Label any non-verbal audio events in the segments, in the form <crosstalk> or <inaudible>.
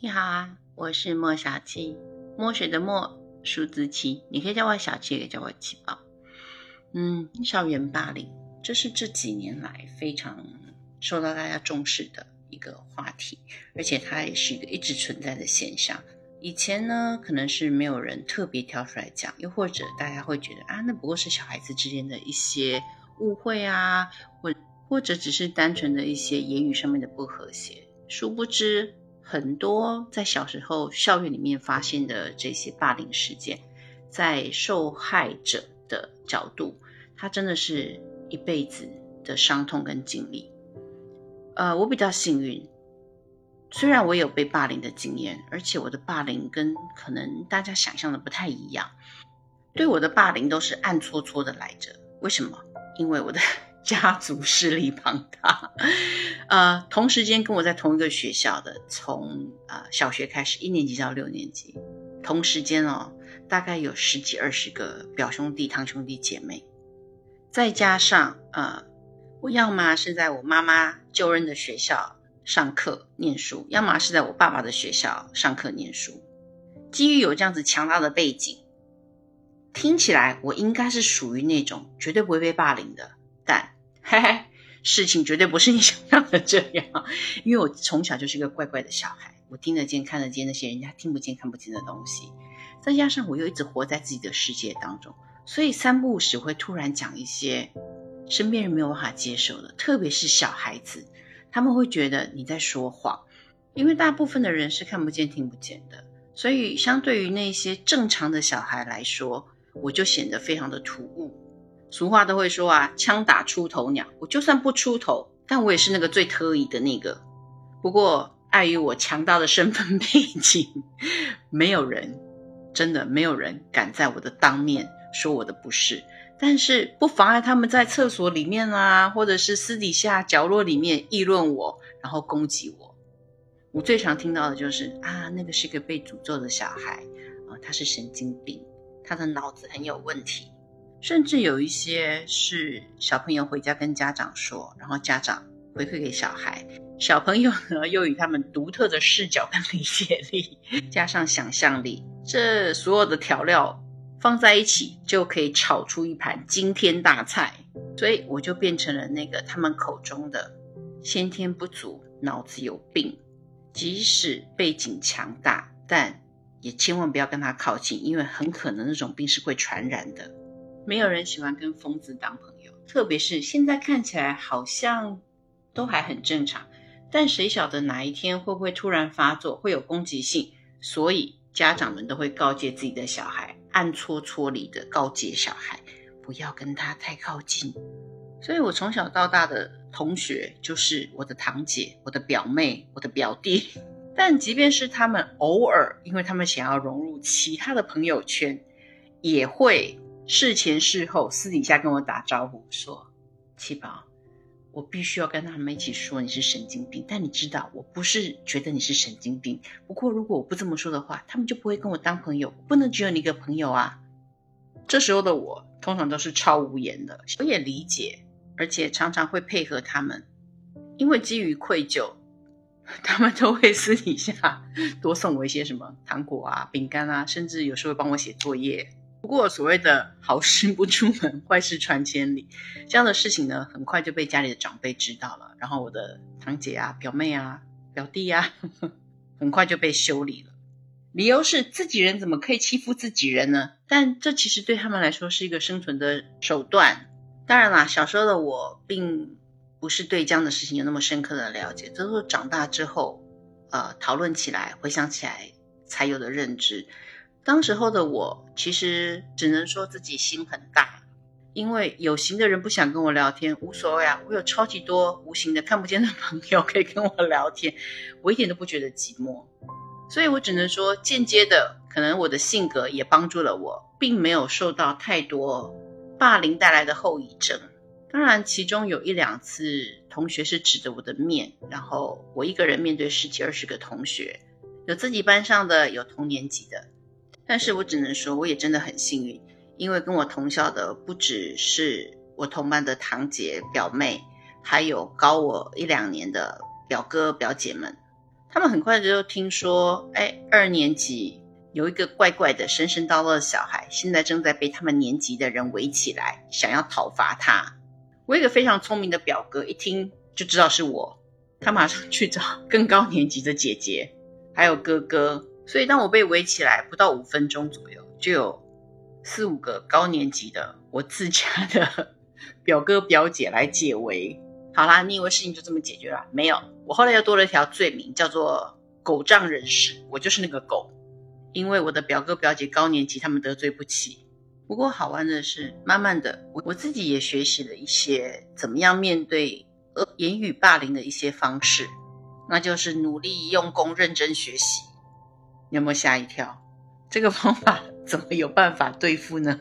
你好啊，我是莫小七，墨水的墨，数字七，你可以叫我小七，也可以叫我七宝。嗯，校园霸凌，这是这几年来非常受到大家重视的一个话题，而且它也是一个一直存在的现象。以前呢，可能是没有人特别挑出来讲，又或者大家会觉得啊，那不过是小孩子之间的一些误会啊，或或者只是单纯的一些言语上面的不和谐，殊不知。很多在小时候校园里面发现的这些霸凌事件，在受害者的角度，他真的是一辈子的伤痛跟经历。呃，我比较幸运，虽然我有被霸凌的经验，而且我的霸凌跟可能大家想象的不太一样，对我的霸凌都是暗搓搓的来着。为什么？因为我的。家族势力庞大，<laughs> 呃，同时间跟我在同一个学校的，从呃小学开始，一年级到六年级，同时间哦，大概有十几二十个表兄弟、堂兄弟姐妹，再加上呃，我要么是在我妈妈就任的学校上课念书，要么是在我爸爸的学校上课念书。基于有这样子强大的背景，听起来我应该是属于那种绝对不会被霸凌的。但，嘿嘿，事情绝对不是你想象的这样。因为我从小就是一个怪怪的小孩，我听得见、看得见那些人家听不见、看不见的东西。再加上我又一直活在自己的世界当中，所以三不五时会突然讲一些身边人没有办法接受的，特别是小孩子，他们会觉得你在说谎。因为大部分的人是看不见、听不见的，所以相对于那些正常的小孩来说，我就显得非常的突兀。俗话都会说啊，枪打出头鸟。我就算不出头，但我也是那个最特意的那个。不过碍于我强大的身份背景，没有人，真的没有人敢在我的当面说我的不是。但是不妨碍他们在厕所里面啊，或者是私底下角落里面议论我，然后攻击我。我最常听到的就是啊，那个是个被诅咒的小孩啊，他是神经病，他的脑子很有问题。甚至有一些是小朋友回家跟家长说，然后家长回馈给小孩，小朋友呢又以他们独特的视角跟理解力，加上想象力，这所有的调料放在一起，就可以炒出一盘惊天大菜。所以我就变成了那个他们口中的先天不足、脑子有病。即使背景强大，但也千万不要跟他靠近，因为很可能那种病是会传染的。没有人喜欢跟疯子当朋友，特别是现在看起来好像都还很正常，但谁晓得哪一天会不会突然发作，会有攻击性？所以家长们都会告诫自己的小孩，暗搓搓里的告诫小孩，不要跟他太靠近。所以我从小到大的同学就是我的堂姐、我的表妹、我的表弟，但即便是他们偶尔，因为他们想要融入其他的朋友圈，也会。事前事后私底下跟我打招呼说：“七宝，我必须要跟他们一起说你是神经病。但你知道，我不是觉得你是神经病。不过如果我不这么说的话，他们就不会跟我当朋友。不能只有你一个朋友啊。这时候的我通常都是超无言的，我也理解，而且常常会配合他们，因为基于愧疚，他们都会私底下 <laughs> 多送我一些什么糖果啊、饼干啊，甚至有时候会帮我写作业。”不过，所谓的好事不出门，坏事传千里，这样的事情呢，很快就被家里的长辈知道了。然后我的堂姐啊、表妹啊、表弟啊，<laughs> 很快就被修理了。理由是自己人怎么可以欺负自己人呢？但这其实对他们来说是一个生存的手段。当然啦，小时候的我并不是对这样的事情有那么深刻的了解，这都是长大之后，呃，讨论起来、回想起来才有的认知。当时候的我，其实只能说自己心很大，因为有形的人不想跟我聊天，无所谓啊，我有超级多无形的看不见的朋友可以跟我聊天，我一点都不觉得寂寞。所以我只能说，间接的，可能我的性格也帮助了我，并没有受到太多霸凌带来的后遗症。当然，其中有一两次，同学是指着我的面，然后我一个人面对十几二十个同学，有自己班上的，有同年级的。但是我只能说，我也真的很幸运，因为跟我同校的不只是我同班的堂姐、表妹，还有高我一两年的表哥、表姐们，他们很快就听说，哎，二年级有一个怪怪的、神神叨叨的小孩，现在正在被他们年级的人围起来，想要讨伐他。我一个非常聪明的表哥，一听就知道是我，他马上去找 <laughs> 更高年级的姐姐，还有哥哥。所以当我被围起来，不到五分钟左右，就有四五个高年级的我自家的 <laughs> 表哥表姐来解围。好啦，你以为事情就这么解决了？没有，我后来又多了一条罪名，叫做狗仗人势。我就是那个狗，因为我的表哥表姐高年级，他们得罪不起。不过好玩的是，慢慢的，我我自己也学习了一些怎么样面对呃言语霸凌的一些方式，那就是努力用功、认真学习。有没有吓一跳？这个方法 <laughs> 怎么有办法对付呢？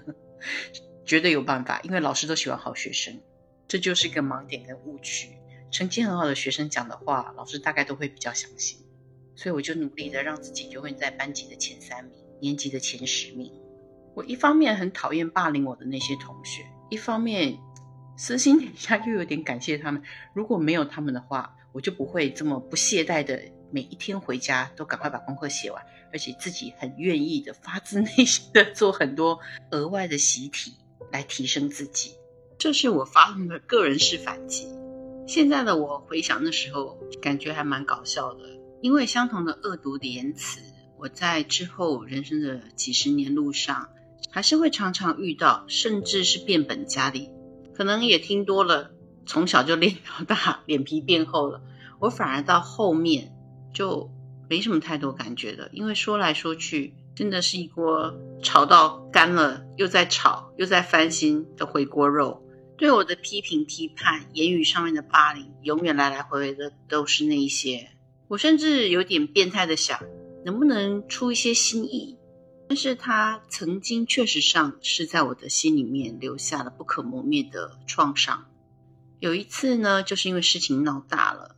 绝对有办法，因为老师都喜欢好学生。这就是一个盲点跟误区。成绩很好的学生讲的话，老师大概都会比较相信。所以我就努力的让自己永远在班级的前三名，年级的前十名。我一方面很讨厌霸凌我的那些同学，一方面私心底下又有点感谢他们。如果没有他们的话，我就不会这么不懈怠的每一天回家都赶快把功课写完，而且自己很愿意的发自内心的做很多额外的习题来提升自己。这是我发动的个人式反击。现在的我回想那时候，感觉还蛮搞笑的。因为相同的恶毒的言辞，我在之后人生的几十年路上，还是会常常遇到，甚至是变本加厉。可能也听多了，从小就练到大，脸皮变厚了。我反而到后面就没什么太多感觉的，因为说来说去。真的是一锅炒到干了，又在炒，又在翻新的回锅肉。对我的批评、批判、言语上面的霸凌，永远来来回回的都是那一些。我甚至有点变态的想，能不能出一些新意？但是他曾经确实上是在我的心里面留下了不可磨灭的创伤。有一次呢，就是因为事情闹大了，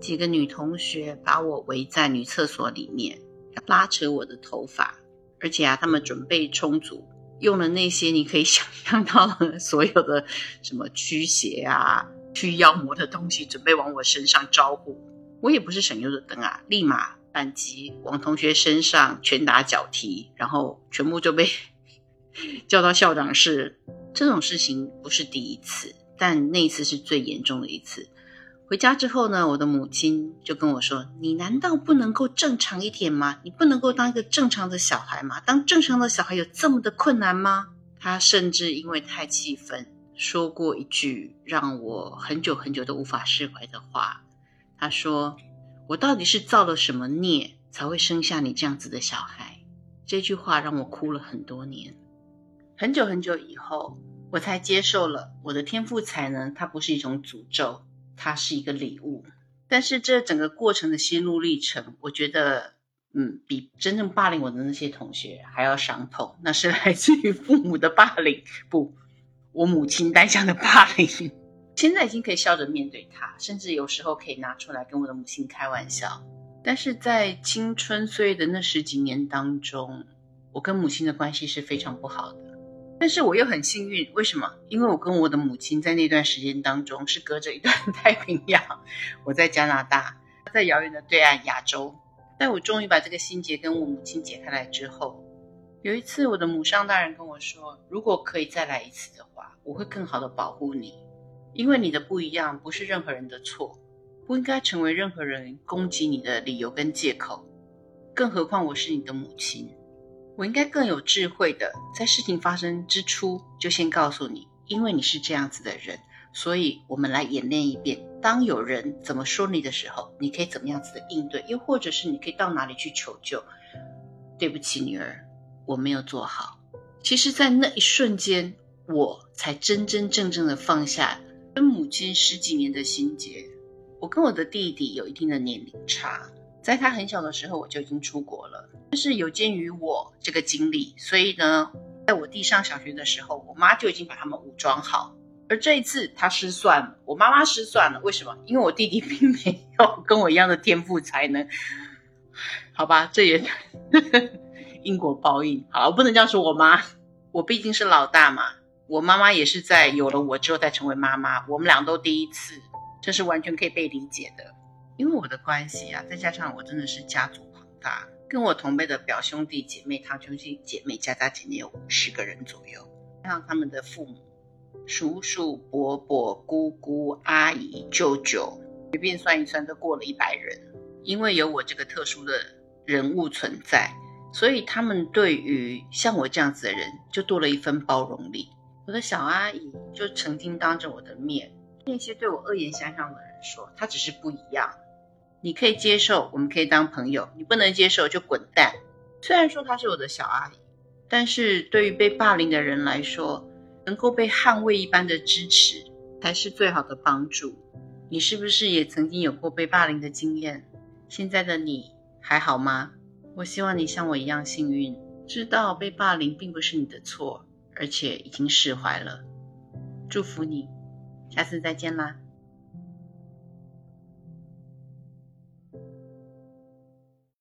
几个女同学把我围在女厕所里面。拉扯我的头发，而且啊，他们准备充足，用了那些你可以想象到的所有的什么驱邪啊、驱妖魔的东西，准备往我身上招呼。我也不是省油的灯啊，立马反击，往同学身上拳打脚踢，然后全部就被 <laughs> 叫到校长室。这种事情不是第一次，但那一次是最严重的一次。回家之后呢，我的母亲就跟我说：“你难道不能够正常一点吗？你不能够当一个正常的小孩吗？当正常的小孩有这么的困难吗？”他甚至因为太气愤，说过一句让我很久很久都无法释怀的话。他说：“我到底是造了什么孽，才会生下你这样子的小孩？”这句话让我哭了很多年。很久很久以后，我才接受了我的天赋才能，它不是一种诅咒。它是一个礼物，但是这整个过程的心路历程，我觉得，嗯，比真正霸凌我的那些同学还要伤痛。那是来自于父母的霸凌，不，我母亲单向的霸凌。现在已经可以笑着面对他，甚至有时候可以拿出来跟我的母亲开玩笑。但是在青春岁月的那十几年当中，我跟母亲的关系是非常不好的。但是我又很幸运，为什么？因为我跟我的母亲在那段时间当中是隔着一段 <laughs> 太平洋，我在加拿大，在遥远的对岸亚洲。但我终于把这个心结跟我母亲解开来之后，有一次我的母上大人跟我说，如果可以再来一次的话，我会更好的保护你，因为你的不一样不是任何人的错，不应该成为任何人攻击你的理由跟借口，更何况我是你的母亲。我应该更有智慧的，在事情发生之初就先告诉你，因为你是这样子的人，所以我们来演练一遍。当有人怎么说你的时候，你可以怎么样子的应对，又或者是你可以到哪里去求救。对不起，女儿，我没有做好。其实，在那一瞬间，我才真真正正的放下跟母亲十几年的心结。我跟我的弟弟有一定的年龄差。在他很小的时候，我就已经出国了。但是有鉴于我这个经历，所以呢，在我弟上小学的时候，我妈就已经把他们武装好。而这一次他失算了，我妈妈失算了。为什么？因为我弟弟并没有跟我一样的天赋才能。好吧，这也 <laughs> 因果报应。好了，我不能这样说我妈。我毕竟是老大嘛，我妈妈也是在有了我之后再成为妈妈。我们俩都第一次，这是完全可以被理解的。因为我的关系啊，再加上我真的是家族庞大，跟我同辈的表兄弟姐妹、堂兄弟姐妹加加减减有五十个人左右，加上他们的父母、叔叔、伯伯、姑姑、阿姨、舅舅，随便算一算都过了一百人。因为有我这个特殊的人物存在，所以他们对于像我这样子的人就多了一份包容力。我的小阿姨就曾经当着我的面，那些对我恶言相向的人说：“他只是不一样。”你可以接受，我们可以当朋友；你不能接受，就滚蛋。虽然说她是我的小阿姨，但是对于被霸凌的人来说，能够被捍卫一般的支持，才是最好的帮助。你是不是也曾经有过被霸凌的经验？现在的你还好吗？我希望你像我一样幸运，知道被霸凌并不是你的错，而且已经释怀了。祝福你，下次再见啦。